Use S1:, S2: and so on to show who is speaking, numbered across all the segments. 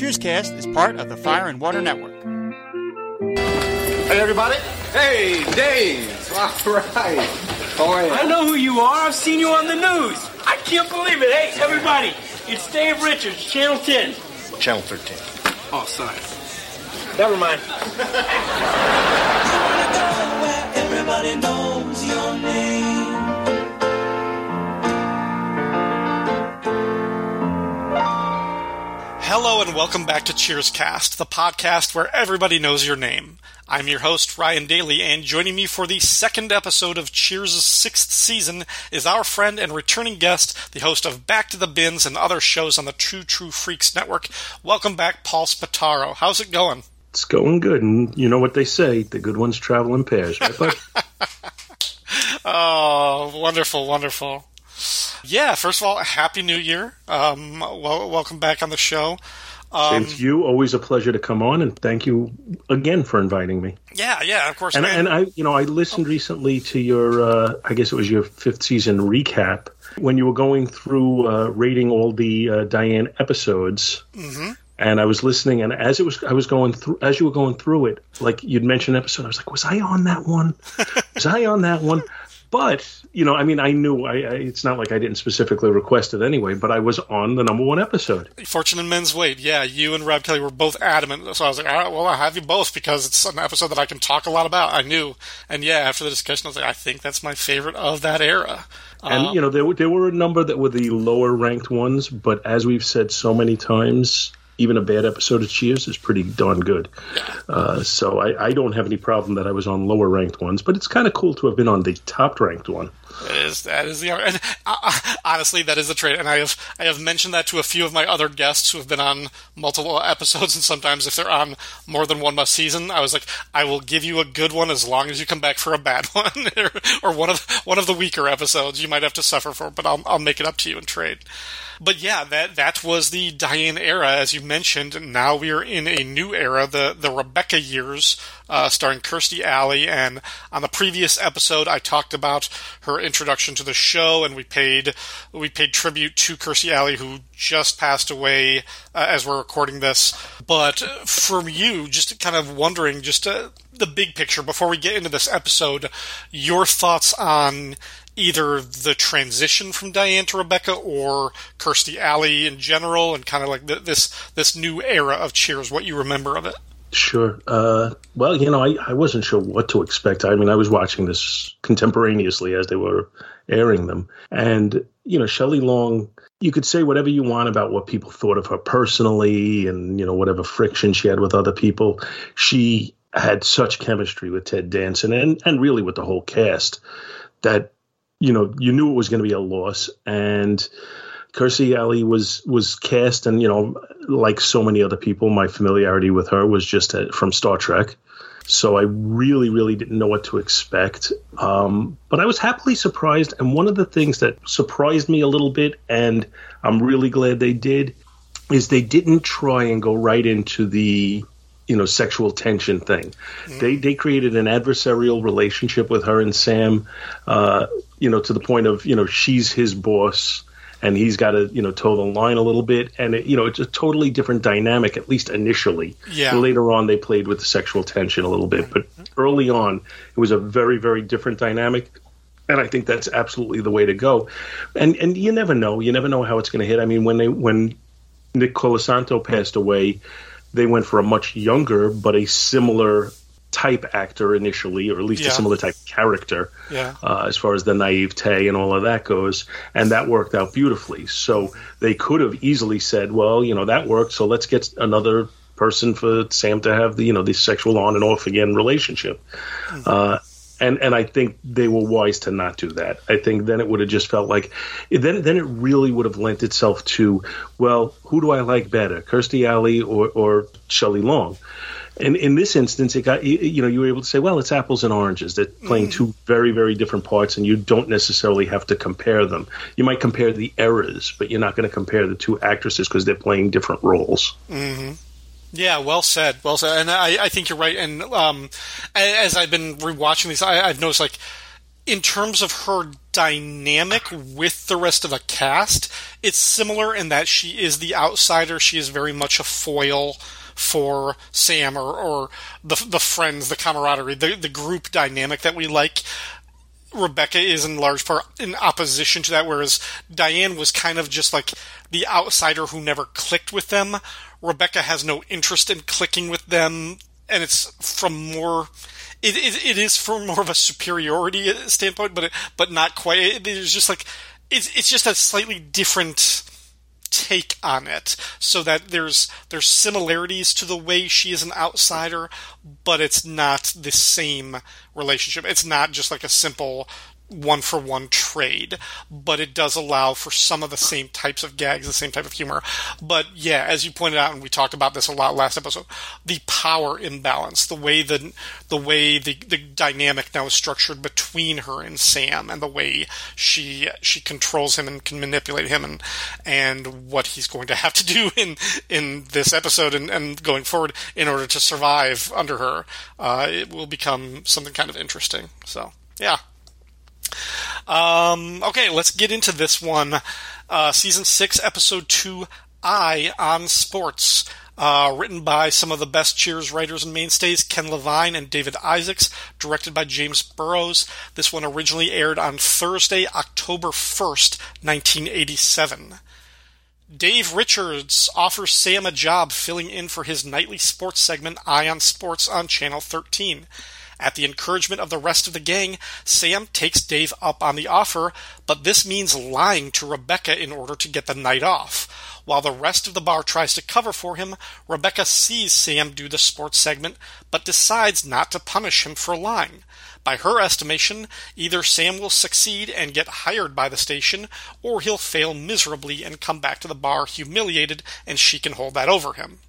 S1: Cheerscast is part of the Fire and Water Network.
S2: Hey, everybody.
S3: Hey, Dave. All right. How are you?
S4: I know who you are. I've seen you on the news. I can't believe it. Hey, everybody. It's Dave Richards, Channel 10.
S2: Channel 13.
S4: Oh, sorry. Never mind.
S5: Hello and welcome back to Cheerscast, the podcast where everybody knows your name. I'm your host, Ryan Daly, and joining me for the second episode of Cheers' sixth season is our friend and returning guest, the host of Back to the Bins and other shows on the Two True Freaks Network. Welcome back, Paul Spataro. How's it going?
S6: It's going good, and you know what they say: the good ones travel in pairs, right, bud?
S5: Oh, wonderful, wonderful. Yeah, first of all, Happy New Year. Um, well, welcome back on the show.
S6: Same to you. Always a pleasure to come on, and thank you again for inviting me.
S5: Yeah, yeah, of course.
S6: And, and I, you know, I listened recently to your, uh, I guess it was your fifth season recap when you were going through uh, rating all the uh, Diane episodes.
S5: Mhm.
S6: And I was listening, and as it was, I was going through, as you were going through it, like you'd mentioned an episode, I was like, was I on that one? was I on that one? But you know, I mean, I knew. I, I it's not like I didn't specifically request it anyway, but I was on the number one episode.
S5: Fortune and Men's Weight. Yeah, you and Rob Kelly were both adamant. So I was like, all right, well, I'll have you both because it's an episode that I can talk a lot about. I knew. And yeah, after the discussion, I was like, I think that's my favorite of that era.
S6: And
S5: Um,
S6: you know, there there were a number that were the lower ranked ones, but as we've said so many times, even a bad episode of Cheers is pretty darn good. Uh, so I, I don't have any problem that I was on lower ranked ones, but it's kind of cool to have been on the top ranked one.
S5: That is that is the and uh, honestly that is the trait, and I have I have mentioned that to a few of my other guests who have been on multiple episodes, and sometimes if they're on more than one must season, I was like, I will give you a good one as long as you come back for a bad one, or, or one of one of the weaker episodes you might have to suffer for, but I'll I'll make it up to you in trade. But yeah, that that was the Diane era, as you mentioned. Now we are in a new era, the the Rebecca years, uh, starring Kirstie Alley. And on the previous episode, I talked about her introduction to the show, and we paid we paid tribute to Kirstie Alley, who just passed away uh, as we're recording this. But from you, just kind of wondering, just uh, the big picture before we get into this episode, your thoughts on either the transition from Diane to Rebecca or Kirstie Alley in general, and kind of like th- this this new era of Cheers. What you remember of it?
S6: Sure. Uh, well, you know, I, I wasn't sure what to expect. I mean, I was watching this contemporaneously as they were airing them. And, you know, Shelley Long, you could say whatever you want about what people thought of her personally and, you know, whatever friction she had with other people. She had such chemistry with Ted Danson and, and really with the whole cast that, you know, you knew it was going to be a loss. And, Kirstie Alley was was cast, and you know, like so many other people, my familiarity with her was just uh from Star Trek. So I really, really didn't know what to expect. Um, but I was happily surprised, and one of the things that surprised me a little bit, and I'm really glad they did, is they didn't try and go right into the you know sexual tension thing. They they created an adversarial relationship with her and Sam, uh, you know, to the point of you know she's his boss and he's got to you know toe the line a little bit, and it, you know it's a totally different dynamic at least initially.
S5: Yeah.
S6: Later on, they played with the sexual tension a little bit, but early on, it was a very very different dynamic. And I think that's absolutely the way to go, and and you never know, you never know how it's going to hit. I mean, when they when Nick Colasanto passed away, they went for a much younger but a similar type actor initially, or at least
S5: Yeah.
S6: a similar type character
S5: Yeah.
S6: uh, as far as the naivete and all of that goes, and that worked out beautifully. So they could have easily said, "Well, you know, that worked, so let's get another person for Sam to have the you know the sexual on and off again relationship." Uh, and and I think they were wise to not do that. I think then it would have just felt like then then it really would have lent itself to well, who do I like better, Kirstie Alley or or Shelley Long? And in this instance, it got you- you know you were able to say, well, it's apples and oranges. They're playing two very very different parts, and you don't necessarily have to compare them. You might compare the eras, but you're not going to compare the two actresses because they're playing different roles.
S5: Yeah, well said, well said, and I, I think you're right. And um, as I've been rewatching these, I, I've noticed like in terms of her dynamic with the rest of the cast, it's similar in that she is the outsider. She is very much a foil for Sam or, or the the friends, the camaraderie, the the group dynamic that we like. Rebecca is in large part in opposition to that, whereas Diane was kind of just like the outsider who never clicked with them. Rebecca has no interest in clicking with them, and it's from more. It, it, it is from more of a superiority standpoint, but it, but not quite. It, it's just like it's it's just a slightly different take on it so that there's there's similarities to the way she is an outsider but it's not the same relationship. It's not just like a simple one for one trade, but it does allow for some of the same types of gags, the same type of humor. But yeah, as you pointed out, and we talked about this a lot last episode, the power imbalance, the way the the way the, the dynamic now is structured between her and Sam, and the way she she controls him and can manipulate him, and and what he's going to have to do in in this episode and, and going forward in order to survive under her, uh, it will become something kind of interesting. So yeah. Um, okay, let's get into this one. Uh, season 6, Episode 2, Eye on Sports. Uh, written by some of the best Cheers writers and mainstays, Ken Levine and David Isaacs, directed by James Burrows. This one originally aired on Thursday, October 1st, 1987. Dave Richards offers Sam a job filling in for his nightly sports segment, Eye on Sports, on Channel 13. At the encouragement of the rest of the gang, Sam takes Dave up on the offer, but this means lying to Rebecca in order to get the night off. While the rest of the bar tries to cover for him, Rebecca sees Sam do the sports segment, but decides not to punish him for lying. By her estimation, either Sam will succeed and get hired by the station, or he'll fail miserably and come back to the bar humiliated, and she can hold that over him.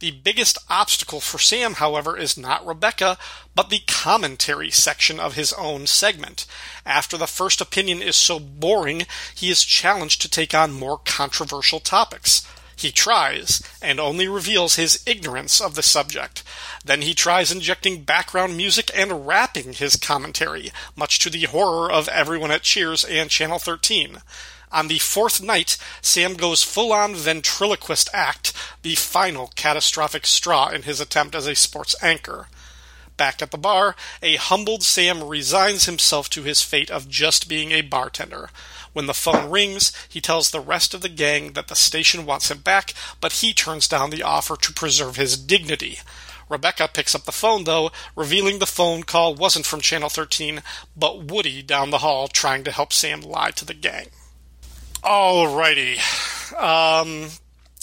S5: The biggest obstacle for Sam, however, is not Rebecca, but the commentary section of his own segment. After the first opinion is so boring, he is challenged to take on more controversial topics. He tries, and only reveals his ignorance of the subject. Then he tries injecting background music and rapping his commentary, much to the horror of everyone at Cheers and Channel 13. On the fourth night, Sam goes full on ventriloquist act, the final catastrophic straw in his attempt as a sports anchor. Back at the bar, a humbled Sam resigns himself to his fate of just being a bartender. When the phone rings, he tells the rest of the gang that the station wants him back, but he turns down the offer to preserve his dignity. Rebecca picks up the phone, though, revealing the phone call wasn't from Channel 13, but Woody down the hall trying to help Sam lie to the gang. Alrighty. Um,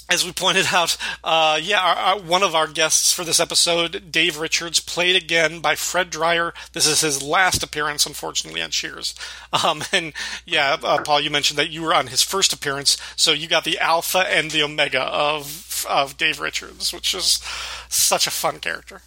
S5: as we pointed out, uh, yeah, our, our, one of our guests for this episode, Dave Richards, played again by Fred Dryer. This is his last appearance, unfortunately, on Cheers. Um, and yeah, uh, Paul, you mentioned that you were on his first appearance, so you got the alpha and the omega of of Dave Richards, which is such a fun character.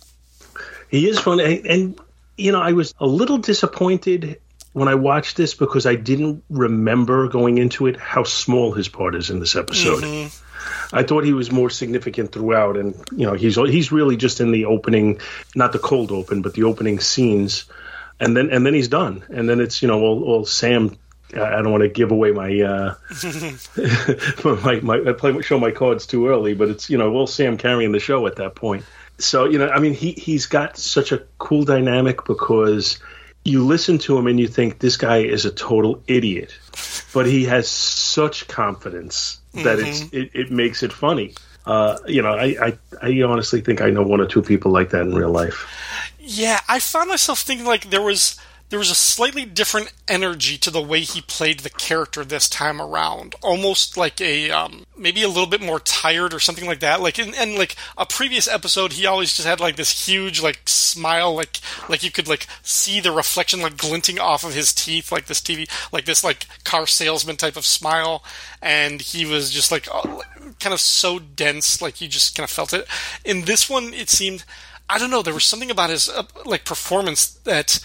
S6: He is fun, and, and you know, I was a little disappointed when I watched this because I didn't remember going into it how small his part is in this episode. Mm-hmm. I thought he was more significant throughout, and you know he's he's really just in the opening, not the cold open, but the opening scenes, and then and then he's done, and then it's you know all, all Sam. I don't want to give away my uh, my, my I play show my cards too early, but it's you know all Sam carrying the show at that point. So you know, I mean, he he's got such a cool dynamic because you listen to him and you think this guy is a total idiot, but he has such confidence that mm-hmm. it's it, it, makes it funny. Uh, you know, I, I I honestly think I know one or two people like that in real life.
S5: Yeah, I found myself thinking like there was there was a slightly different energy to the way he played the character this time around. Almost like a um, maybe a little bit more tired or something like that. Like in, in like a previous episode, he always just had like this huge like smile, like like you could like see the reflection like glinting off of his teeth, like this TV, like this like car salesman type of smile. And he was just like oh, kind of so dense, like you just kind of felt it. In this one, it seemed. I don't know. There was something about his uh, like performance that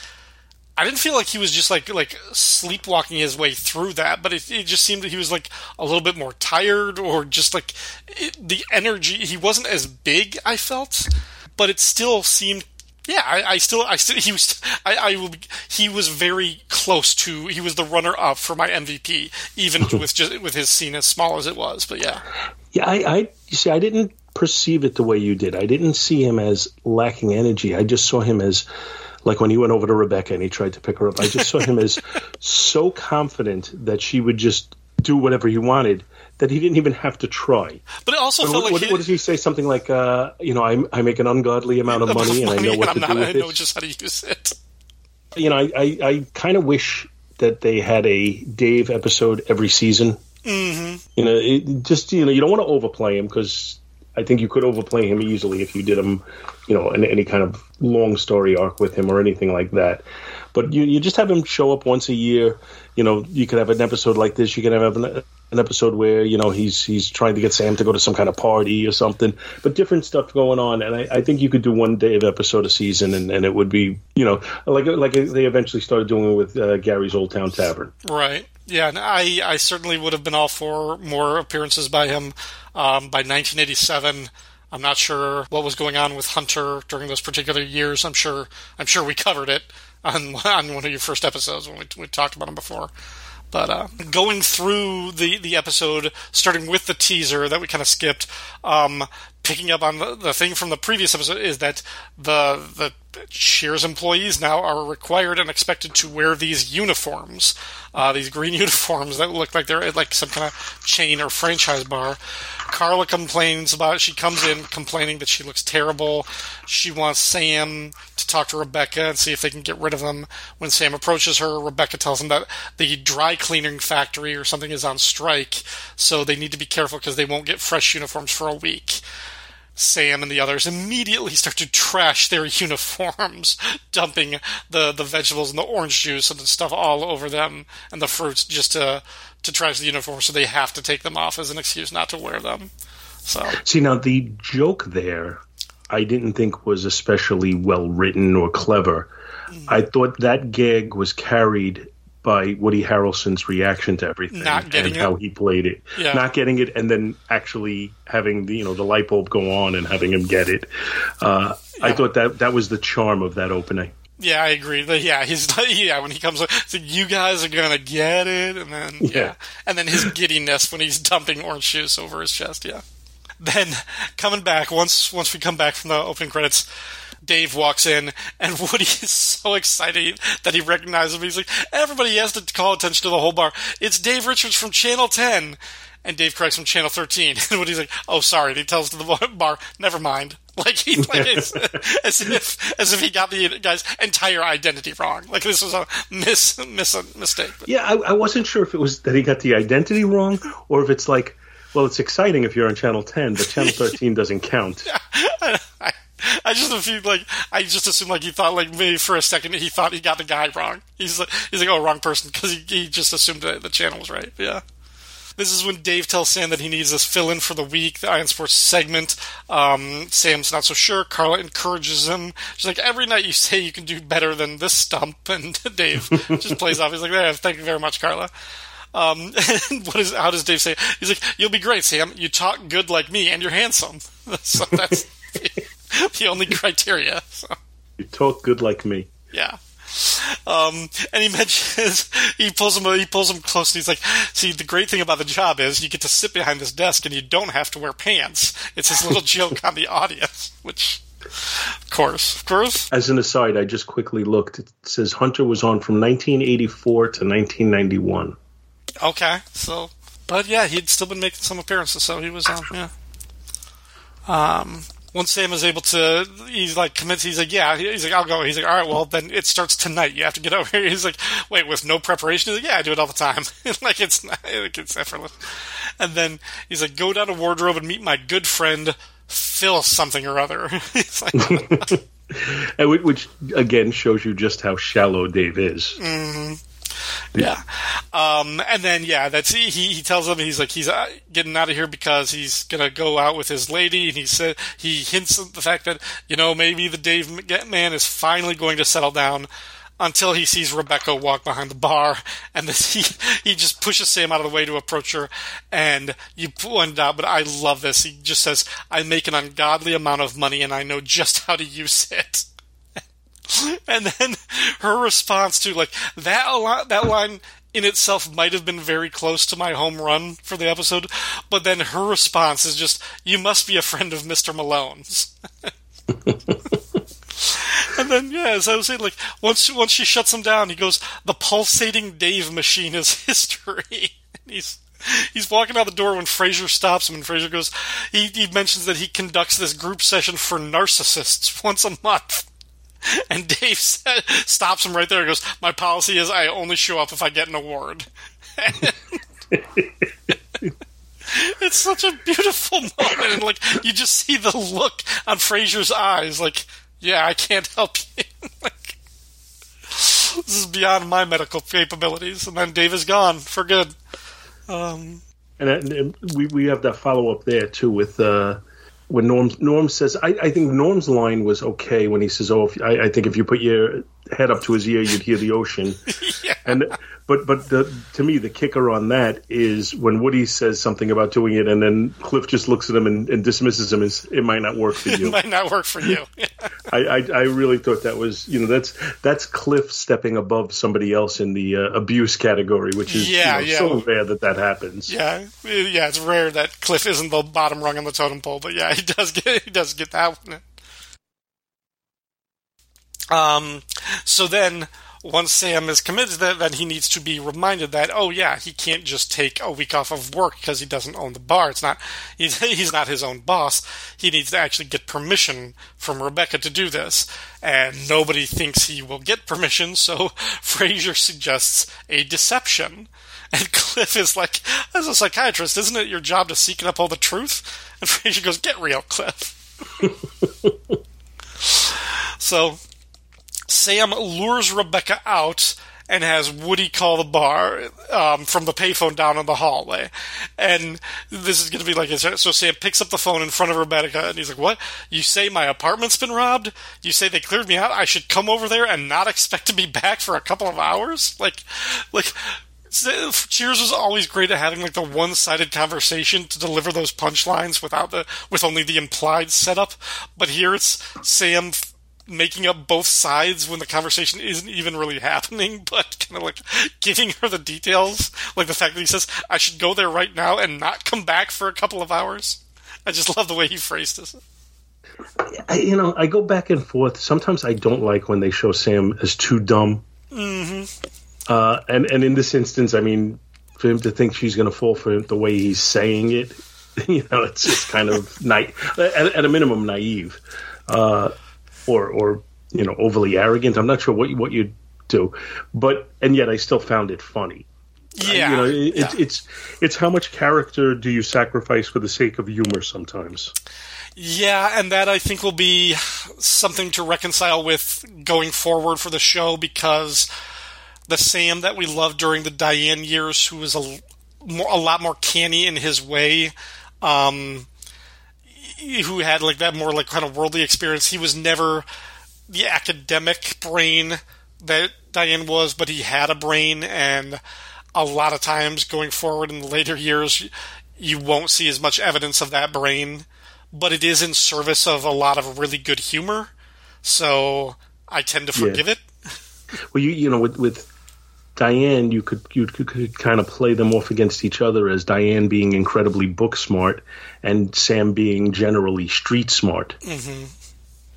S5: I didn't feel like he was just like like sleepwalking his way through that, but it, it just seemed that he was like a little bit more tired, or just like it, the energy. He wasn't as big, I felt, but it still seemed Yeah, I, I still, I still, he was, I, I will, be, he was very close to, he was the runner up for my MVP, even with just with his scene as small as it was. But yeah,
S6: Yeah, I, I you see, I didn't perceive it the way you did. I didn't see him as lacking energy. I just saw him as like when he went over to Rebecca and he tried to pick her up. I just saw him as so confident that she would just do whatever he wanted that he didn't even have to try.
S5: but it also
S6: What,
S5: felt
S6: what,
S5: like
S6: what, what does he say? Something like, uh, you know, I, I make an ungodly amount of money and I know what to
S5: not,
S6: do with
S5: I know
S6: it.
S5: just how to use it.
S6: You know, I, I, I kind of wish that they had a Dave episode every season. Mm-hmm. You know, it, just you know, you don't want to overplay him because I think you could overplay him easily if you did him, you know, in any kind of long story arc with him or anything like that. But you, you just have him show up once a year. You know, you could have an episode like this. You could have an, an episode where you know he's he's trying to get Sam to go to some kind of party or something. But different stuff going on, and I, I think you could do one day of episode a season, and, and it would be you know like like they eventually started doing it with uh, Gary's Olde Towne Tavern.
S5: Right. Yeah, and I, I certainly would have been all for more appearances by him. Um, by 1987, I'm not sure what was going on with Hunter during those particular years. I'm sure I'm sure we covered it on on one of your first episodes when we, we talked about him before. But uh, going through the, the episode, starting with the teaser that we kind of skipped, um, picking up on the, the thing from the previous episode is that the the Cheers employees now are required and expected to wear these uniforms, uh, these green uniforms that look like they're like some kind of chain or franchise bar. Carla complains about. She comes in complaining that she looks terrible. She wants Sam to talk to Rebecca and see if they can get rid of them. When Sam approaches her, Rebecca tells him that the dry cleaning factory or something is on strike, so they need to be careful because they won't get fresh uniforms for a week. Sam and the others immediately start to trash their uniforms, dumping the, the vegetables and the orange juice and the stuff all over them and the fruits just to to trash the uniforms, so they have to take them off as an excuse not to wear them. So
S6: See, now the joke there, I didn't think was especially well written or clever.
S5: Mm.
S6: I thought that gag was carried by Woody Harrelson's reaction to everything
S5: Not getting
S6: and
S5: it.
S6: how he played it.
S5: Yeah.
S6: Not getting it, and then actually having the you know the light bulb go on and having him get it. Uh, I thought that that was the charm of that opening.
S5: yeah, I agree. Yeah, he's yeah when he comes, it's like, you guys are gonna get it, and then yeah.
S6: Yeah.
S5: and then his giddiness when he's dumping orange juice over his chest. Yeah. Then coming back once once we come back from the opening credits. Dave walks in, and Woody is so excited that he recognizes him. He's like, "Everybody has to call attention to the whole bar. It's Dave Richards from Channel 10." And Dave corrects from Channel 13. And Woody's like, "Oh, sorry." And he tells to the bar, "Never mind." Like he, like it's, as if as if he got the guy's entire identity wrong. Like this was a miss, miss mistake. But
S6: Yeah, I, I wasn't sure if it was that he got the identity wrong or if it's like, well, it's exciting if you're on Channel 10, but Channel 13 doesn't count.
S5: I, I just feel like I just assumed like he thought like maybe for a second he thought he got the guy wrong. He's like he's like oh wrong person because he, he just assumed that the channel was right. Yeah. This is when Dave tells Sam that he needs this fill in for the week, the Eye on Sports segment. Um, Sam's not so sure. Carla encourages him. She's like, every night you say you can do better than this stump. And Dave just plays off. He's like, yeah, thank you very much, Carla. Um, what is, how does Dave say? He's like, you'll be great, Sam. You talk good like me and you're handsome. so that's the only criteria. So.
S6: You talk good like me.
S5: Yeah. Um, and he mentions he pulls him he pulls him close and he's like, "See, the great thing about the job is you get to sit behind this desk and you don't have to wear pants." It's his little joke on the audience, which, of course, of course,
S6: As an aside, I just quickly looked. It says Hunter was on from 1984 to 1991.
S5: okay. So, but yeah, he'd still been making some appearances, so he was on. Yeah. Um. Once Sam is able to, he's like commits. He's like, yeah. He's like, I'll go. He's like, all right. Well, then it starts tonight. You have to get over here. He's like, wait, with no preparation. He's like, yeah, I do it all the time. like it's not, like it's effortless. And then he's like, go down to wardrobe and meet my good friend Phil something or other. he's like,
S6: Which, again, shows you just how shallow Dave is. Mm-hmm.
S5: Yeah. Um, and then yeah, that's he. He tells him he's like he's uh, getting out of here because he's gonna go out with his lady, and he said he hints at the fact that you know maybe the Dave man is finally going to settle down. Until he sees Rebecca walk behind the bar, and this, he he just pushes Sam out of the way to approach her, and you pointed out, but I love this. He just says, "I make an ungodly amount of money, and I know just how to use it." and then her response to like that li- that line in itself might have been very close to my home run for the episode, but then her response is just, "You must be a friend of Mister Malone's." and then yeah, as I was saying, like once once she shuts him down, he goes, "The pulsating Dave machine is history." he's he's walking out the door when Frasier stops him, and Frasier goes, he, he mentions that he conducts this group session for narcissists once a month. And Dave said, stops him right there and goes, My policy is I only show up if I get an award. it's such a beautiful moment. And, like, you just see the look on Frasier's eyes. Like, yeah, I can't help you. like, this is beyond my medical capabilities. And then Dave is gone for good. Um,
S6: And, uh, and we we have that follow up there too with uh, when Norm Norm says I, I think Norm's line was okay when he says oh if, I, I think if you put your head up to his ear you'd hear the ocean and but but the, to me the kicker on that is when Woody says something about doing it and then Cliff just looks at him and, and dismisses him as it might not work for you.
S5: it
S6: you.
S5: might not work for you.
S6: I, I I really thought that was you know that's that's Cliff stepping above somebody else in the uh, abuse category, which is you
S5: Yeah,
S6: know,
S5: yeah.
S6: so rare that that happens.
S5: yeah, yeah, it's rare that Cliff isn't the bottom rung on the totem pole, but yeah, he does get he does get that one. Um, so then once Sam is committed to that, then he needs to be reminded that oh yeah, he can't just take a week off of work because he doesn't own the bar. It's not he's he's not his own boss. He needs to actually get permission from Rebecca to do this, and nobody thinks he will get permission. So Frasier suggests a deception. And Cliff is like, as a psychiatrist, isn't it your job to seek and uphold the truth? And Frasier goes, get real, Cliff. so Sam lures Rebecca out and has Woody call the bar um, from the payphone down in the hallway. And this is going to be like so. Sam picks up the phone in front of Rebecca, and he's like, "What? You say my apartment's been robbed? You say they cleared me out? I should come over there and not expect to be back for a couple of hours? Like, like." Cheers was always great at having like the one-sided conversation to deliver those punchlines without the with only the implied setup. But here it's Sam making up both sides when the conversation isn't even really happening, but kind of like giving her the details, like the fact that he says I should go there right now and not come back for a couple of hours. I just love the way he phrased this.
S6: I, you know, I go back and forth. Sometimes I don't like when they show Sam as too dumb. Mm-hmm. Uh, and and in this instance, I mean, for him to think she's going to fall for the way he's saying it, you know, it's just kind of night at, at a minimum naive, uh, or or you know overly arrogant. I'm not sure what you, what you do, but and yet I still found it funny.
S5: Yeah,
S6: you know, it,
S5: yeah.
S6: it's it's it's how much character do you sacrifice for the sake of humor sometimes.
S5: Yeah, and that I think will be something to reconcile with going forward for the show because the Sam that we loved during the Diane years, who was a more, a lot more canny in his way, um, who had like that more like kind of worldly experience. He was never the academic brain that Diane was, but he had a brain, and a lot of times going forward in the later years, you won't see as much evidence of that brain, but it is in service of a lot of really good humor. So I tend to forgive it.
S6: Well, you you know with with Diane, you could you could, could kind of play them off against each other as Diane being incredibly book smart and Sam being generally street smart.
S5: Mm-hmm.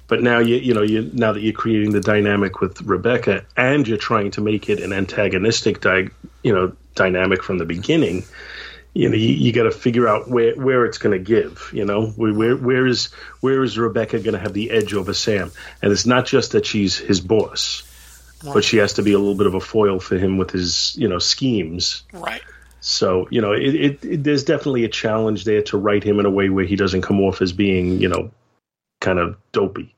S6: But now you you know you now that you're creating the dynamic with Rebecca and you're trying to make it an antagonistic di- you know dynamic from the beginning. You know, you, you got to figure out where, where it's going to give. You know, where, where where is where is Rebecca going to have the edge over Sam? And it's not just that she's his boss, but she has to be a little bit of a foil for him with his you know schemes.
S5: Right.
S6: So you know, it, it, it there's definitely a challenge there to write him in a way where he doesn't come off as being you know kind of dopey.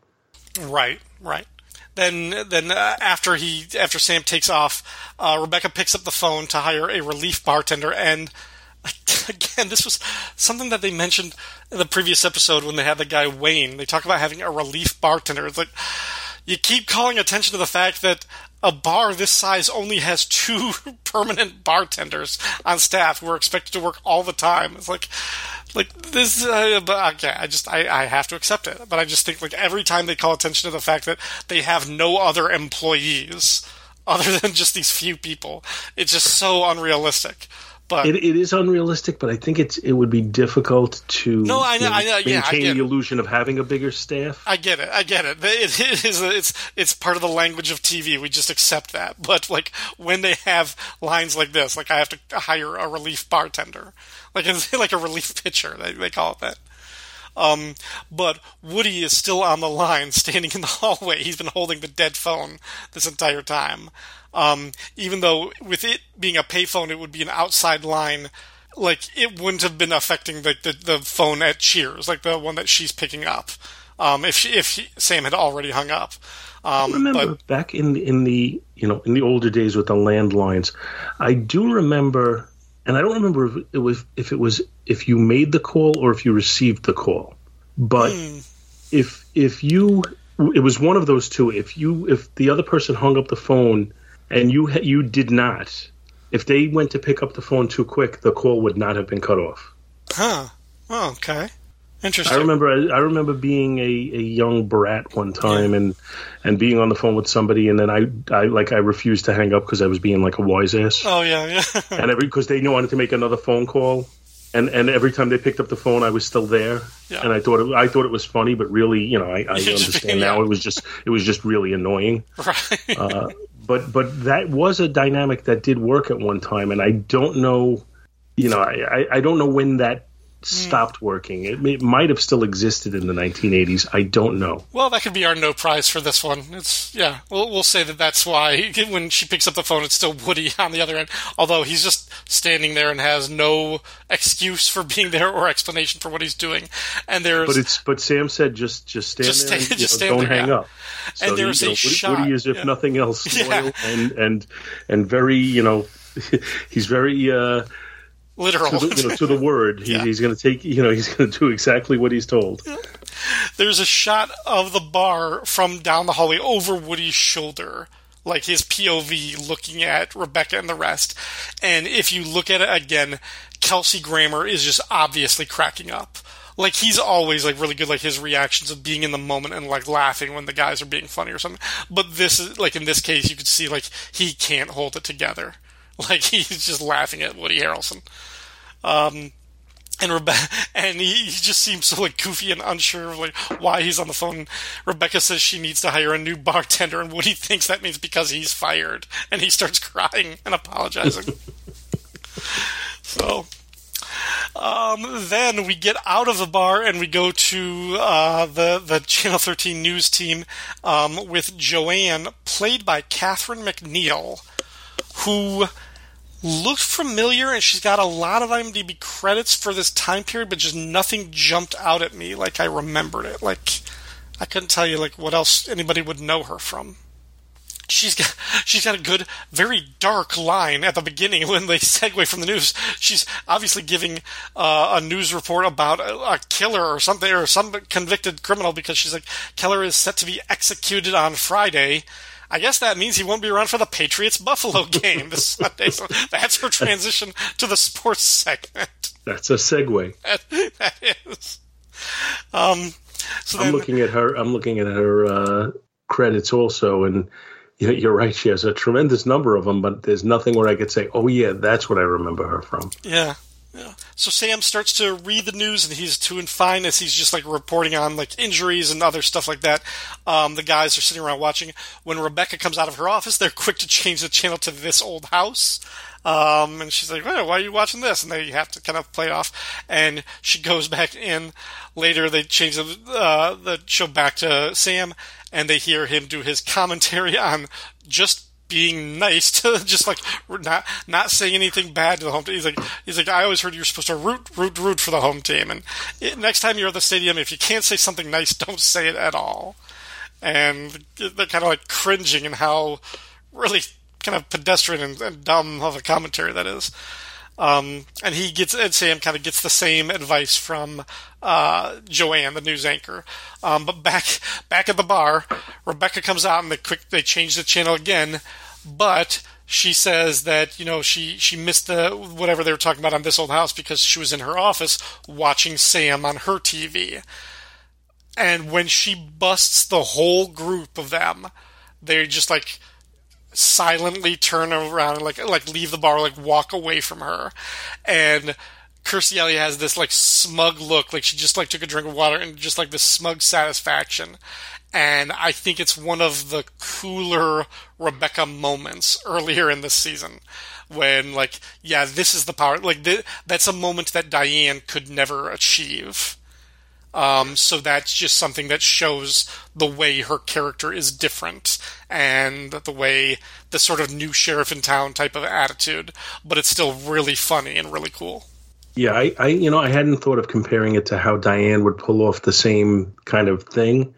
S5: Right, right. Then, then uh, after he after Sam takes off, uh, Rebecca picks up the phone to hire a relief bartender, and again, this was something that they mentioned in the previous episode when they had the guy Wayne. They talk about having a relief bartender. It's like you keep calling attention to the fact that a bar this size only has two permanent bartenders on staff who are expected to work all the time. It's like like this. Uh, but okay, I just I, I have to accept it. But I just think like every time they call attention to the fact that they have no other employees other than just these few people, it's just so unrealistic. But
S6: It, it is unrealistic, but I think it's it would be difficult to
S5: No, I know-
S6: you
S5: I know, yeah, I
S6: maintain
S5: get
S6: the illusion of having a bigger staff.
S5: I get it. I get it. It, it is. It's it's part of the language of TV. We just accept that. But like when they have lines like this, like I have to hire a relief bartender, like it's like a relief pitcher. They, they call it that. Um, but Woody is still on the line, standing in the hallway. He's been holding the dead phone this entire time. Um, even though with it being a payphone, it would be an outside line. Like it wouldn't have been affecting the, the, the phone at Cheers, like the one that she's picking up. Um, if she, if Sam had already hung up. Um,
S6: remember
S5: but
S6: back in in the you know in the older days with the landlines, I do remember, and I don't remember if it was if it was if you made the call or if you received the call, but if if you it was one of those two. If you if the other person hung up the phone and you you did not, if they went to pick up the phone too quick, the call would not have been cut off.
S5: huh? Oh, okay, interesting.
S6: I remember I remember being a, a young brat one time and and being on the phone with somebody and then I, I like I refused to hang up because I was being like a wise ass
S5: Oh yeah, yeah.
S6: and every because they wanted to make another phone call and and every time they picked up the phone I was still there
S5: Yeah.
S6: and I thought it, I thought it was funny but really you know I, I understand now
S5: yeah.
S6: it was just it was just really annoying
S5: right.
S6: uh, but but that was a dynamic that did work at one time, and I don't know, you know, I, I, don't know when that stopped working. It, it might have still existed in the 1980s. I don't know.
S5: Well, that could be our no prize for this one. It's yeah. We'll we'll say that that's why when she picks up the phone, it's still Woody on the other end. Although he's just standing there and has no excuse for being there or explanation for what he's doing. And there's
S6: But it's but Sam said just just stand
S5: Just
S6: there, and,
S5: just
S6: know,
S5: stand
S6: don't
S5: there,
S6: hang
S5: yeah.
S6: up. So
S5: And there's
S6: you know,
S5: a
S6: Woody,
S5: shot,
S6: Woody is, if
S5: yeah.
S6: nothing else,
S5: Yeah.
S6: and and and very, you know, he's very. uh
S5: literal.
S6: to the, you know, to the word, he,
S5: Yeah.
S6: he's going to take. You know, he's going to do exactly what he's told.
S5: there's a shot of the bar from down the hallway over Woody's shoulder, like his POV looking at Rebecca and the rest. And if you look at it again, Kelsey Grammer is just obviously cracking up. Like he's always like really good, like his reactions of being in the moment and like laughing when the guys are being funny or something. But this is like in this case, you could see like he can't hold it together. Like he's just laughing at Woody Harrelson and Rebecca, and he, he just seems so like goofy and unsure of like why he's on the phone. Rebecca says she needs to hire a new bartender, and Woody thinks that means because he's fired, and he starts crying and apologizing. so, um, then we get out of the bar and we go to uh, the the Channel 13 news team um, with Joanne, played by Catherine McNeil, who looked familiar and she's got a lot of IMDb credits for this time period, but just nothing jumped out at me like I remembered it. Like I couldn't tell you like what else anybody would know her from. She's got she's got a good, very dark line at the beginning when they segue from the news. She's obviously giving uh, a news report about a, a killer or something or some convicted criminal because she's like Keller is set to be executed on Friday. I guess that means he won't be around for the Patriots Buffalo game this Sunday. So that's her transition to the sports segment.
S6: That's a segue.
S5: That, that is. Um, so
S6: I'm
S5: then,
S6: looking at her. I'm looking at her uh, credits also, and you're right. She has a tremendous number of them, but there's nothing where I could say, "Oh yeah, that's what I remember her from."
S5: yeah, yeah. So Sam starts to read the news, and he's doing fine as he's just like reporting on like injuries and other stuff like that. Um, the guys are sitting around watching. When Rebecca comes out of her office, they're quick to change the channel to this old house. Um, and she's like, "Hey, why are you watching this?" And they have to kind of play off. And she goes back in. Later, they change the, uh, the show back to Sam, and they hear him do his commentary on just being nice to just like not not saying anything bad to the home team. He's like he's like I always heard you're supposed to root root root for the home team, and it, next time you're at the stadium, if you can't say something nice, don't say it at all. And they're kind of like cringing and how really kind of pedestrian and, and dumb of a commentary that is. Um, and he gets, and Sam kind of gets the same advice from uh, Joanne, the news anchor. Um, but back back at the bar, Rebecca comes out and they quick they change the channel again, but she says that you know she she missed the whatever they were talking about on this old house because she was in her office watching Sam on her TV. And when she busts the whole group of them, they're just like silently turn around and like like leave the bar, like walk away from her. And Kirstie Alley has this like smug look, like she just like took a drink of water and just like this smug satisfaction. And I think it's one of the cooler Rebecca moments earlier in this season when like yeah this is the power like th- that's a moment that Diane could never achieve um, so that's just something that shows the way her character is different and the way the sort of new sheriff in town type of attitude, but it's still really funny and really cool.
S6: Yeah, I, I you know I hadn't thought of comparing it to how Diane would pull off the same kind of thing.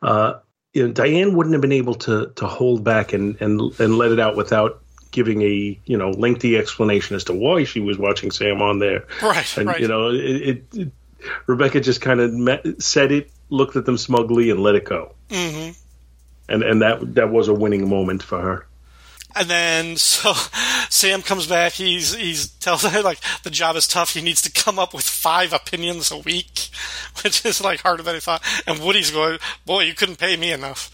S6: Uh, you know, Diane wouldn't have been able to to hold back and and and let it out without giving a you know lengthy explanation as to why she was watching Sam on there.
S5: Right,
S6: and
S5: right.
S6: you know it, it Rebecca just kind of said it, looked at them smugly, and let it go.
S5: Mm-hmm.
S6: And and that that was a winning moment for her.
S5: And then so Sam comes back. He's he's tells her like the job is tough. He needs to come up with five opinions a week, which is like harder than he thought. And Woody's going, "Boy, you couldn't pay me enough."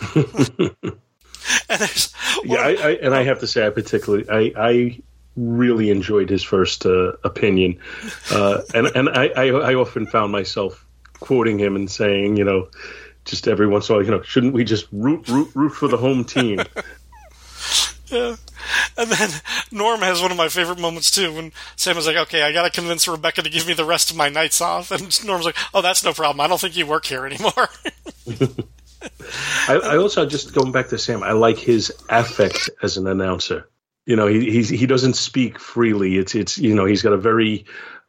S5: and there's
S6: yeah, I, I, and I have to say, I particularly I I really enjoyed his first uh, opinion, uh, and and I, I, I often found myself quoting him and saying, you know, just every once in a while, you know, shouldn't we just root root root for the home team?
S5: yeah. And then Norm has one of my favorite moments too when Sam is like, "Okay, I got to convince Rebecca to give me the rest of my nights off," and Norm's like, "Oh, that's no problem. I don't think you work here anymore."
S6: I, I also just going back to Sam. I like his affect as an announcer you know he he's, he doesn't speak freely. It's it's you know he's got a very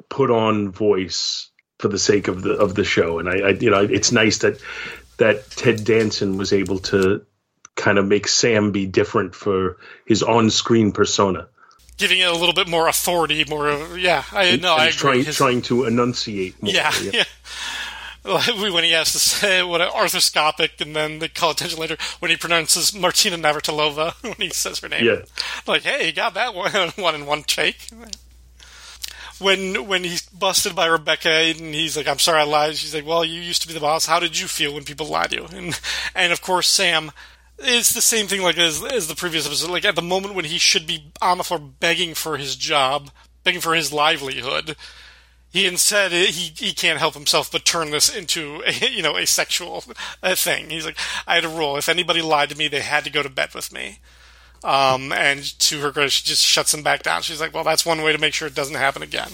S6: put on voice for the sake of the of the show. And I, I, you know it's nice that that Ted Danson was able to kind of make Sam be different for his on-screen persona.
S5: Giving it a little bit more authority more yeah I know I agree.
S6: trying
S5: His,
S6: trying to enunciate more,
S5: yeah, yeah. yeah when he has to say what an arthroscopic, and then they call attention later when he pronounces Martina Navratilova when he says her name.
S6: Yeah,
S5: like hey, he got that one one in one take. When when he's busted by Rebecca and he's like, "I'm sorry, I lied." She's like, "Well, you used to be the boss. How did you feel when people lied to you?" And and of course, Sam. It's the same thing like as, as the previous episode. Like at the moment when he should be on the floor begging for his job, begging for his livelihood, he instead he he can't help himself but turn this into a you know a sexual thing. He's like, I had a rule: if anybody lied to me, they had to go to bed with me. Um, and to her credit, she just shuts him back down. She's like, well, that's one way to make sure it doesn't happen again.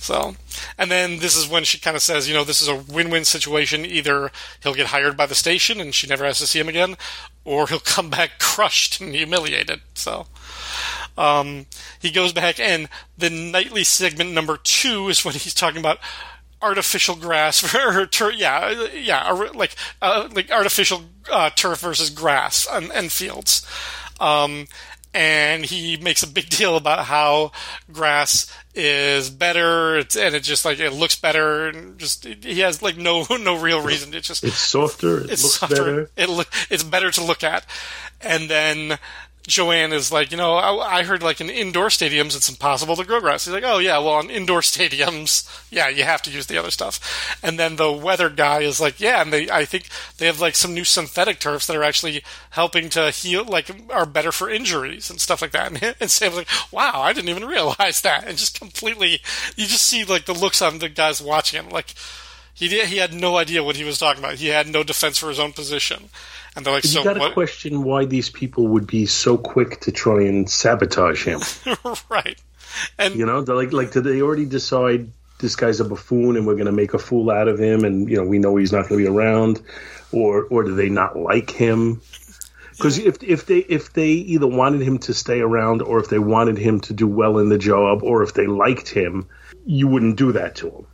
S5: So, and then this is when she kind of says, you know, this is a win-win situation. Either he'll get hired by the station and she never has to see him again, or he'll come back crushed and humiliated. So, um, he goes back, and the nightly segment number two is when he's talking about. Artificial grass or yeah yeah like uh, like artificial uh, turf versus grass and, and fields. Um, and he makes a big deal about how grass is better. It's, and it just like it looks better. And just he has like no no real reason. It just
S6: it's softer. It
S5: it's
S6: looks
S5: softer.
S6: better.
S5: It look it's better to look at. And then Joanne is like, you know, I, I, heard like in indoor stadiums it's impossible to grow grass. He's like, oh yeah, well in indoor stadiums, yeah, you have to use the other stuff. And then the weather guy is like, yeah, and they, I think they have like some new synthetic turfs that are actually helping to heal, like are better for injuries and stuff like that. And, and Sam's like, wow, I didn't even realize that. And just completely, you just see like the looks on the guys watching him, like he did, he had no idea what he was talking about. He had no defense for his own position. And they're like,
S6: you
S5: so
S6: got to question why these people would be so quick to try and sabotage him.
S5: right. And
S6: you know, they're like, like, did they already decide this guy's a buffoon and we're going to make a fool out of him, and you know, we know he's not going to be around, or or do they not like him? Because if if they if they either wanted him to stay around, or if they wanted him to do well in the job, or if they liked him, you wouldn't do that to him.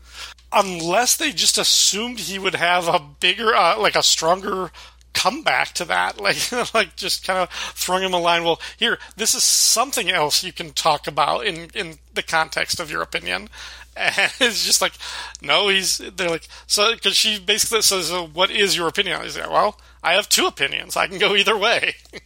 S5: Unless they just assumed he would have a bigger, uh, like a stronger comeback to that, like like just kind of throwing him a line. Well, here, this is something else you can talk about in in the context of your opinion. And it's just like, no, he's. They're like, so because she basically says, "What is your opinion?" He's like, "Well, I have two opinions. I can go either way."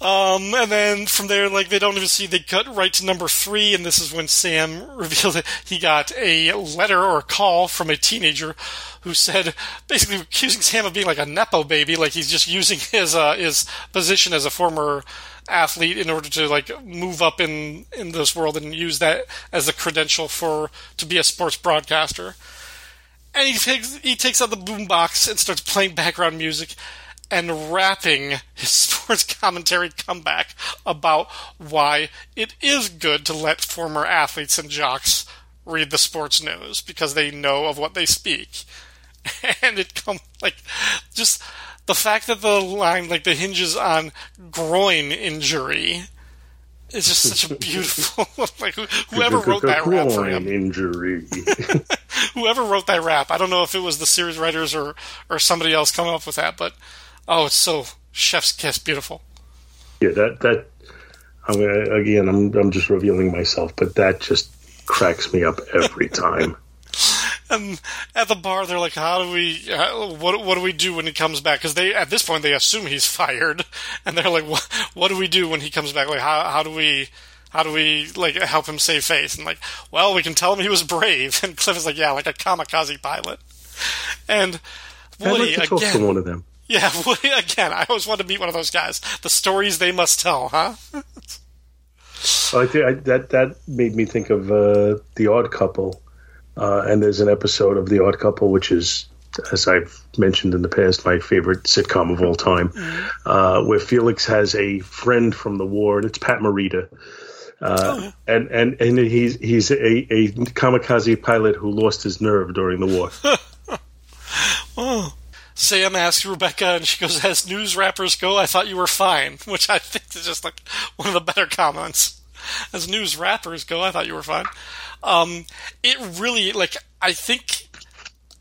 S5: Um, and then from there, like they don't even see they cut right to number three, and this is when Sam revealed that he got a letter or a call from a teenager who said basically accusing Sam of being like a nepo baby, like he's just using his uh, his position as a former athlete in order to like move up in in this world and use that as a credential for to be a sports broadcaster. And he takes he takes out the boombox and starts playing background music and rapping his sports commentary comeback about why it is good to let former athletes and jocks read the sports news because they know of what they speak. And it come like just the fact that the line like the hinges on groin injury is just such a beautiful like whoever wrote that rap for him
S6: Groin injury.
S5: whoever wrote that rap. I don't know if it was the series writers or or somebody else coming up with that, but oh, it's so chef's kiss beautiful.
S6: yeah, that that. I mean, again, I'm I'm just revealing myself, but that just cracks me up every time.
S5: And at the bar, they're like, "How do we? How, what what do we do when he comes back?" Because they at this point they assume he's fired, and they're like, "What what do we do when he comes back? Like, how how do we?" How do we like help him save face? And like, well, we can tell him he was brave. And Cliff is like, yeah, like a kamikaze pilot. And
S6: I'd like to talk to one of them.
S5: Yeah, again, I always want to meet one of those guys. The stories they must tell, huh?
S6: I think I, that that made me think of uh, the Odd Couple, uh, and there's an episode of the Odd Couple which is, as I've mentioned in the past, my favorite sitcom of all time, uh, where Felix has a friend from the war, and it's Pat Morita. Uh, and and and he's he's a, a kamikaze pilot who lost his nerve during the war.
S5: Sam asks Rebecca, and she goes, "As news rappers go, I thought you were fine," which I think is just like one of the better comments. As news rappers go, I thought you were fine. Um, it really like I think.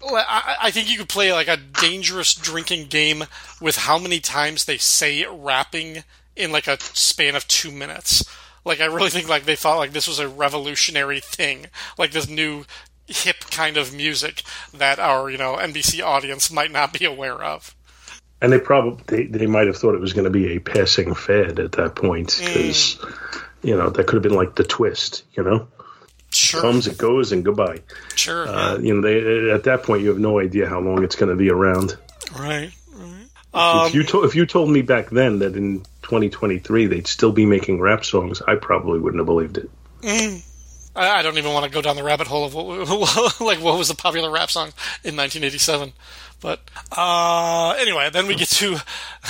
S5: I I think you could play like a dangerous drinking game with how many times they say rapping in like a span of two minutes. Like I really think like they thought like this was a revolutionary thing, like this new hip kind of music that our you know NBC audience might not be aware of.
S6: And they probably they, they might have thought it was going to be a passing fad at that point mm. because you know that could have been like the twist. You know,
S5: Sure,
S6: comes it goes and goodbye.
S5: sure,
S6: Uh, you know, they at that point you have no idea how long it's going to be around.
S5: right, right.
S6: if um, you to, if you told me back then that in 2023 they'd still be making rap songs, I probably wouldn't have believed it. Mm.
S5: I, I don't even want to go down the rabbit hole of what, like what was the popular rap song in 1987. But uh, anyway, then we get to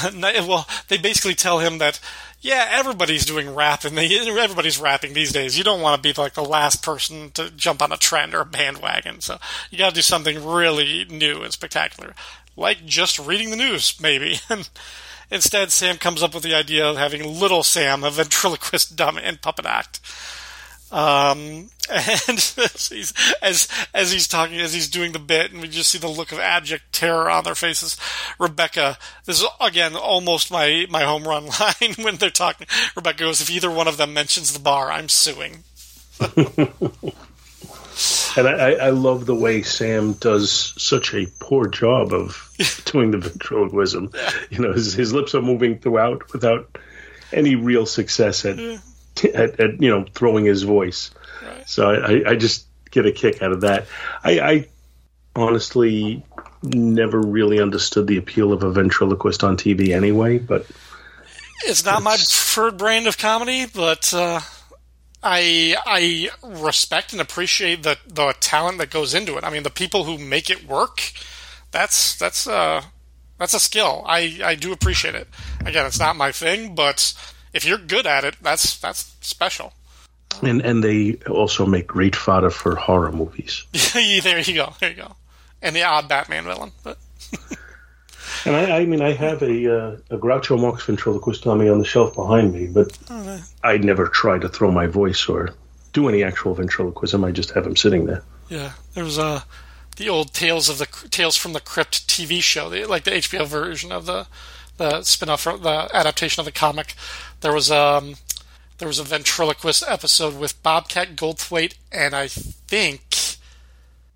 S5: well, they basically tell him that yeah, everybody's doing rap and they everybody's rapping these days. You don't want to be like the last person to jump on a trend or a bandwagon, so you got to do something really new and spectacular, like just reading the news, maybe. And instead, Sam comes up with the idea of having Little Sam, a ventriloquist dummy and puppet act. Um, and he's, as as he's talking, as he's doing the bit, and we just see the look of abject terror on their faces. Rebecca, this is again almost my my home run line when they're talking. Rebecca goes, "If either one of them mentions the bar, I'm suing."
S6: And I, I, I love the way Sam does such a poor job of doing the ventriloquism. You know, his, his lips are moving throughout without any real success at, at, at you know throwing his voice. Right. So I, I- I just get a kick out of that. I, I honestly never really understood the appeal of a ventriloquist on TV anyway, but
S5: It's not my preferred brand of comedy, but uh, I I respect and appreciate the the talent that goes into it. I mean, the people who make it work. That's that's uh that's a skill. I I do appreciate it. Again, it's not my thing, but if you're good at it, that's that's special.
S6: and and they also make great fodder for horror movies.
S5: there you go. There you go. And the odd Batman villain, but
S6: And I, I mean, I have a uh, a Groucho Marx ventriloquist dummy on the shelf behind me, but I never try to throw my voice or do any actual ventriloquism. I just have him sitting there.
S5: Yeah, there was uh, the old Tales of the Tales from the Crypt TV show, the, like the HBO version of the the spin-off, the adaptation of the comic. There was um there was a ventriloquist episode with Bobcat Goldthwait and I think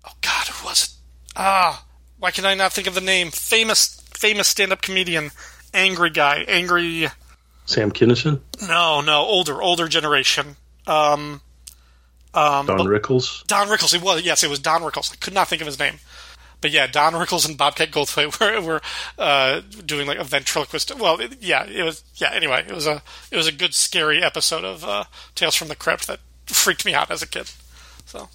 S5: oh God, who was it? Ah, why can I not think of the name? Famous famous stand-up comedian, angry guy, angry.
S6: Sam Kinison,
S5: No, no, older, older generation. Um, um,
S6: Don Rickles.
S5: Don Rickles. It was yes, it was Don Rickles. I could not think of his name, but yeah, Don Rickles and Bobcat Goldthwait were were uh, doing like a ventriloquist. Well, it, yeah, it was yeah. Anyway, it was a it was a good scary episode of uh, Tales from the Crypt that freaked me out as a kid. So,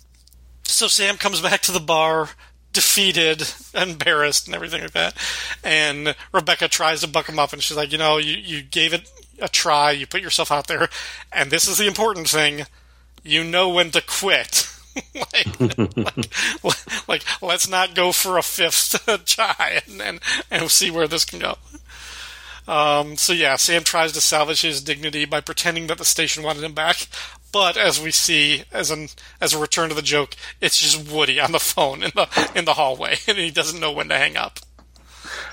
S5: so Sam comes back to the bar. Defeated, embarrassed, and everything like that. And Rebecca tries to buck him up, and she's like, "You know, you, you gave it a try. You put yourself out there, and this is the important thing you know when to quit. like, like, like, let's not go for a fifth try and, and, and see where this can go. Um, so yeah, Sam tries to salvage his dignity by pretending that the station wanted him back. But as we see, as an as a return to the joke, it's just Woody on the phone in the in the hallway, and he doesn't know when to hang up.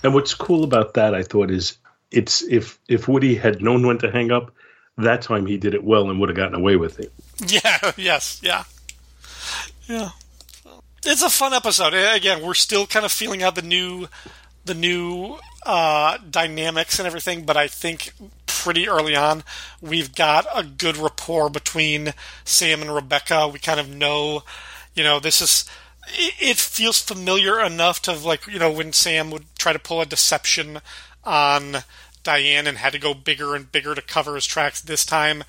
S6: And what's cool about that, I thought, is it's if if Woody had known when to hang up, that time he did it well and would have gotten away with it.
S5: Yeah. Yes. Yeah. Yeah. It's a fun episode. Eh, Again, we're still kind of feeling out the new, the new uh, dynamics and everything. But I think pretty early on, we've got a good rapport between Sam and Rebecca. We kind of know, you know, this is. It it feels familiar enough to like you know when Sam would try to pull a deception on Diane and had to go bigger and bigger to cover his tracks. This time,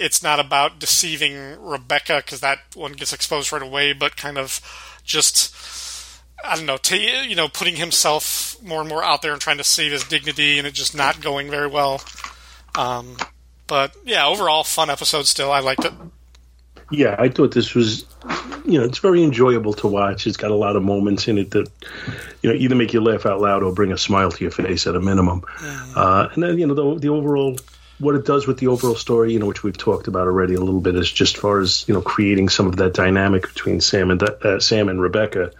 S5: it's not about deceiving Rebecca because that one gets exposed right away, but kind of just I don't know, t- you know, putting himself more and more out there and trying to save his dignity, and it just not going very well. Um, but yeah, overall, fun episode. Still, I liked it.
S6: Yeah, I thought this was, you know, it's very enjoyable to watch. It's got a lot of moments in it that, you know, either make you laugh out loud or bring a smile to your face at a minimum. Uh, and then, you know, the, the overall, what it does with the overall story, you know, which we've talked about already a little bit, is just far as you know, creating some of that dynamic between Sam and uh, Sam and Rebecca.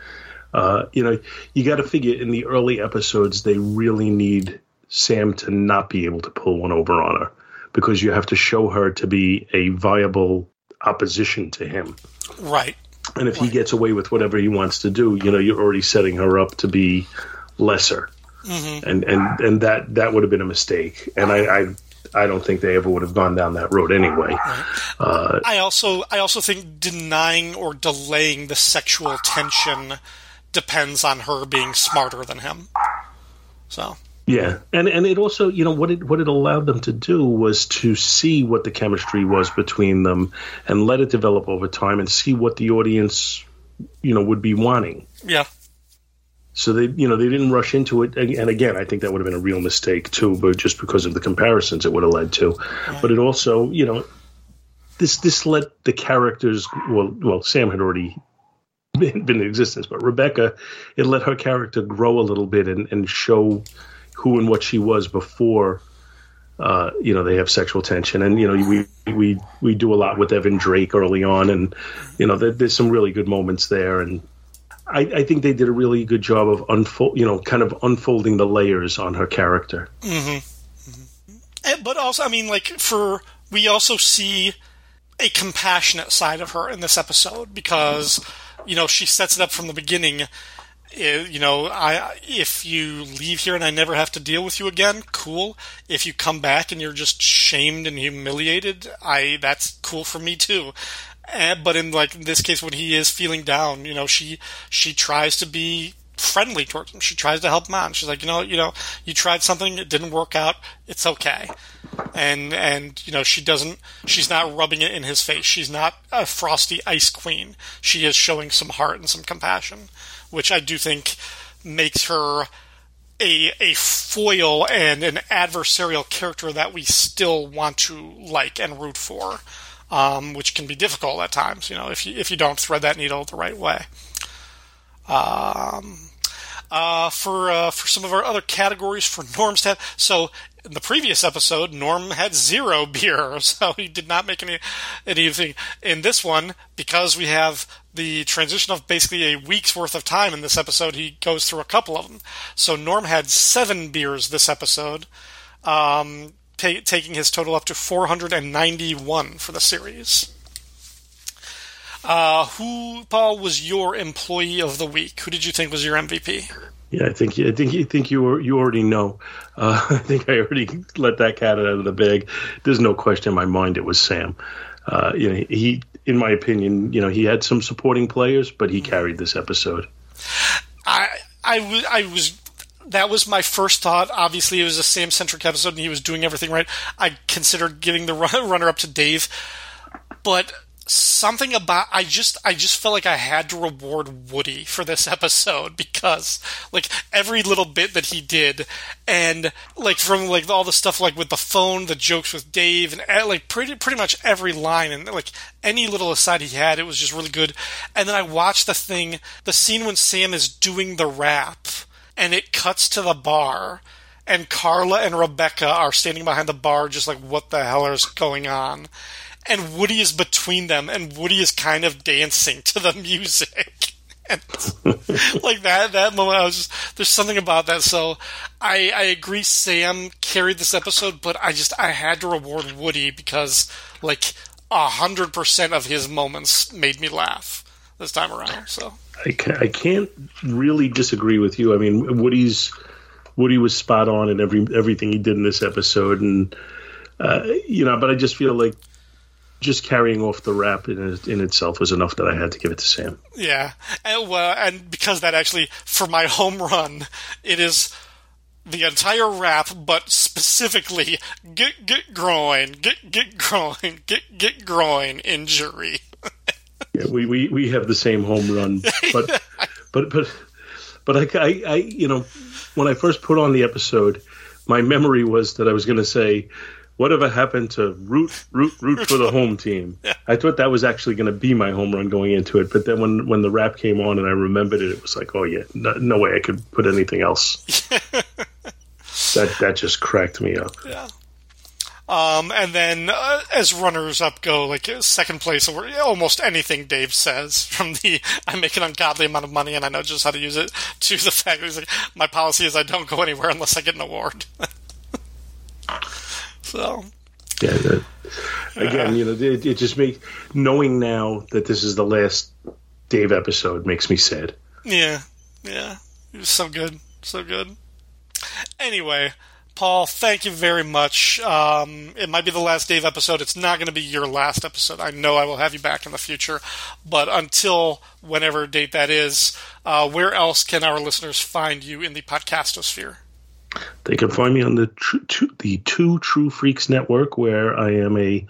S6: Uh, you know, you got to figure in the early episodes they really need Sam to not be able to pull one over on her because you have to show her to be a viable opposition to him.
S5: Right.
S6: And if he gets away with whatever he wants to do, you know, you're already setting her up to be lesser. And and and that that would have been a mistake. And I, I I don't think they ever would have gone down that road anyway. Uh,
S5: I also I also think denying or delaying the sexual tension depends on her being smarter than him. So
S6: Yeah, and and it also, you know, what it what it allowed them to do was to see what the chemistry was between them, and let it develop over time, and see what the audience, you know, would be wanting.
S5: yeah,
S6: So they, you know, they didn't rush into it. And again, I think that would have been a real mistake too, but just because of the comparisons it would have led to. But it also, you know, this this let the characters. Well, well, Sam had already been, been in existence, but Rebecca, it let her character grow a little bit and, and show who and what she was before. Uh, you know they have sexual tension, and you know we we we do a lot with Evan Drake early on, and you know there, there's some really good moments there, and I, I think they did a really good job of unfold, you know, kind of unfolding the layers on her character.
S5: And- but also I mean like for we also see a compassionate side of her in this episode because you know she sets it up from the beginning. eh, You know, I if you leave here and I never have to deal with you again, cool. If you come back and you're just shamed and humiliated, I that's cool for me too. Eh, but in like in this case, when he is feeling down, you know, she she tries to be friendly towards him. She tries to help him out. She's like, you know, you know, you tried something, it didn't work out. It's okay. And and you know, she doesn't. She's not rubbing it in his face. She's not a frosty ice queen. She is showing some heart and some compassion, which I do think makes her a a foil and an adversarial character that we still want to like and root for, um, which can be difficult at times. You know, if you if you don't thread that needle the right way. Um, uh, for uh, for some of our other categories for Norm's tab. So in the previous episode, Norm had zero beer, so he did not make any anything. In this one, because we have the transition of basically a week's worth of time in this episode, he goes through a couple of them. So Norm had seven beers this episode, um, ta- taking his total up to 491 for the series. Uh, who, Paul, was your employee of the week? Who did you think was your MVP?
S6: Yeah, I think I think you think you you already know. Uh, I think I already let that cat out of the bag. There's no question in my mind it was Sam. Uh, you know, he, in my opinion, you know, he had some supporting players, but he carried this episode.
S5: I I I was that was my first thought. Obviously, it was a Sam centric episode, and he was doing everything right. I considered giving the runner up to Dave, but something about I just I just felt like I had to reward Woody for this episode because like every little bit that he did and like from like all the stuff like with the phone the jokes with Dave and eh, like pretty pretty much every line and like any little aside he had it was just really good and then I watched the thing the scene when Sam is doing the rap and it cuts to the bar and Carla and Rebecca are standing behind the bar just like what the hell is going on and Woody is between them, and Woody is kind of dancing to the music. and like that that moment, I was just there's something about that. So I I agree. Sam carried this episode, but I just I had to reward Woody because like a hundred percent of his moments made me laugh this time around. So
S6: I can't, I can't really disagree with you. I mean, Woody's Woody was spot on in every everything he did in this episode, and uh, you know, but I just feel like just carrying off the rap in, in itself was enough that I had to give it to Sam.
S5: Yeah, and, well, and because that actually for my home run, it is the entire rap, but specifically get get groin, get get groin, get get groin injury.
S6: Yeah, we, we we have the same home run, but but but but I, I, I you know when I first put on the episode, my memory was that I was going to say whatever happened to root, root, root for the home team?
S5: Yeah.
S6: I thought that was actually going to be my home run going into it, but then when when the rap came on and I remembered it, it was like, oh yeah, no, no way I could put anything else. that that just cracked me up.
S5: Yeah. Um, and then uh, as runners up go, like second place over almost anything Dave says, from the I make an ungodly amount of money and I know just how to use it, to the fact that he's like, my policy is I don't go anywhere unless I get an award. so
S6: Yeah. That, again, you know, it, it just makes knowing now that this is the last Dave episode makes me sad.
S5: Yeah, yeah. It was so good. So good. Anyway, Paul, thank you very much. Um, it might be the last Dave episode. It's not going to be your last episode. I know I will have you back in the future. But until whenever date that is, uh, where else can our listeners find you in the podcastosphere?
S6: They can find me on the tr- two, the Two True Freaks Network, where I am a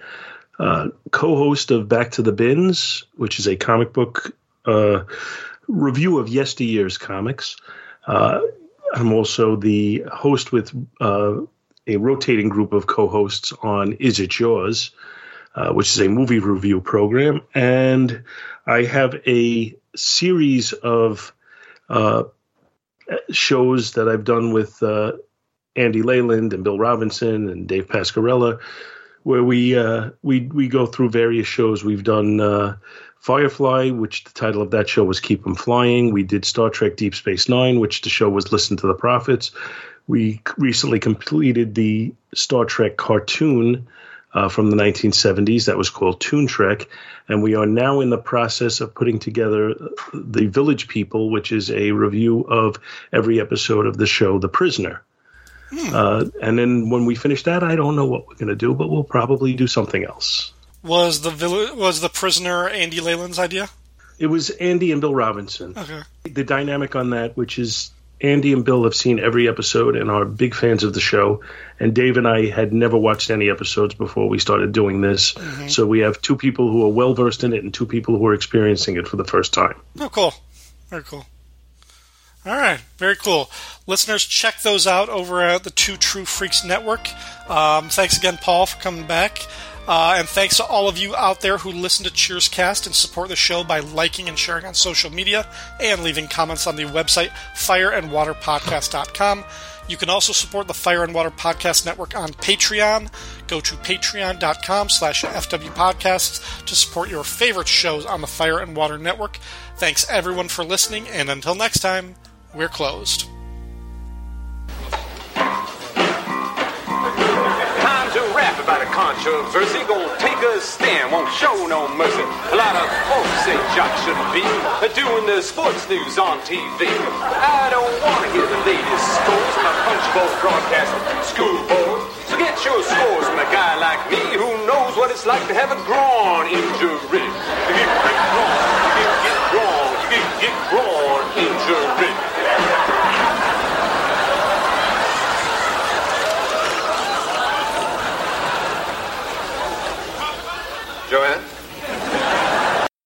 S6: uh, co-host of Back to the Bins, which is a comic book uh, review of yesteryear's comics. Uh, I'm also the host with uh, a rotating group of co-hosts on Is It Yours, uh, which is a movie review program, and I have a series of uh, shows that I've done with uh, Andy Leyland and Bill Robinson and Dave Pascarella, where we uh, we we go through various shows. We've done uh, Firefly, which the title of that show was "Keep Keep 'Em Flying. We did Star Trek Deep Space Nine, which the show was Listen to the Prophets. We recently completed the Star Trek cartoon uh, from the 1970s that was called Toon Trek, and we are now in the process of putting together the Village People, which is a review of every episode of the show The Prisoner. Uh, and then when we finish that, I don't know what we're going to do, but we'll probably do something else.
S5: Was the vill- was the prisoner Andy Leyland's idea?
S6: It was Andy and Bill Robinson.
S5: Okay.
S6: The dynamic on that, which is Andy and Bill have seen every episode and are big fans of the show. And Dave and I had never watched any episodes before we started doing this. So we have two people who are well versed in it and two people who are experiencing it for the first time.
S5: Oh, cool. Very cool. All right, very cool. Listeners, check those out over at the Two True Freaks Network. Um, thanks again, Paul, for coming back. Uh, and thanks to all of you out there who listen to Cheerscast and support the show by liking and sharing on social media and leaving comments on the website fireandwaterpodcast.com. You can also support the Fire and Water Podcast Network on Patreon. Go to patreon.com slash fwpodcasts to support your favorite shows on the Fire and Water Network. Thanks everyone for listening, and until next time, we're closed
S2: by the
S3: controversy, gon' take a stand, won't show no mercy. A lot of folks say Jock shouldn't be doing the sports news on TV. I don't wanna hear the latest scores my punch bowl broadcast school board. So get your scores from a guy like me who knows what it's like to have a groin injury. You get groin, you get groin, you get groin injury. Joanne?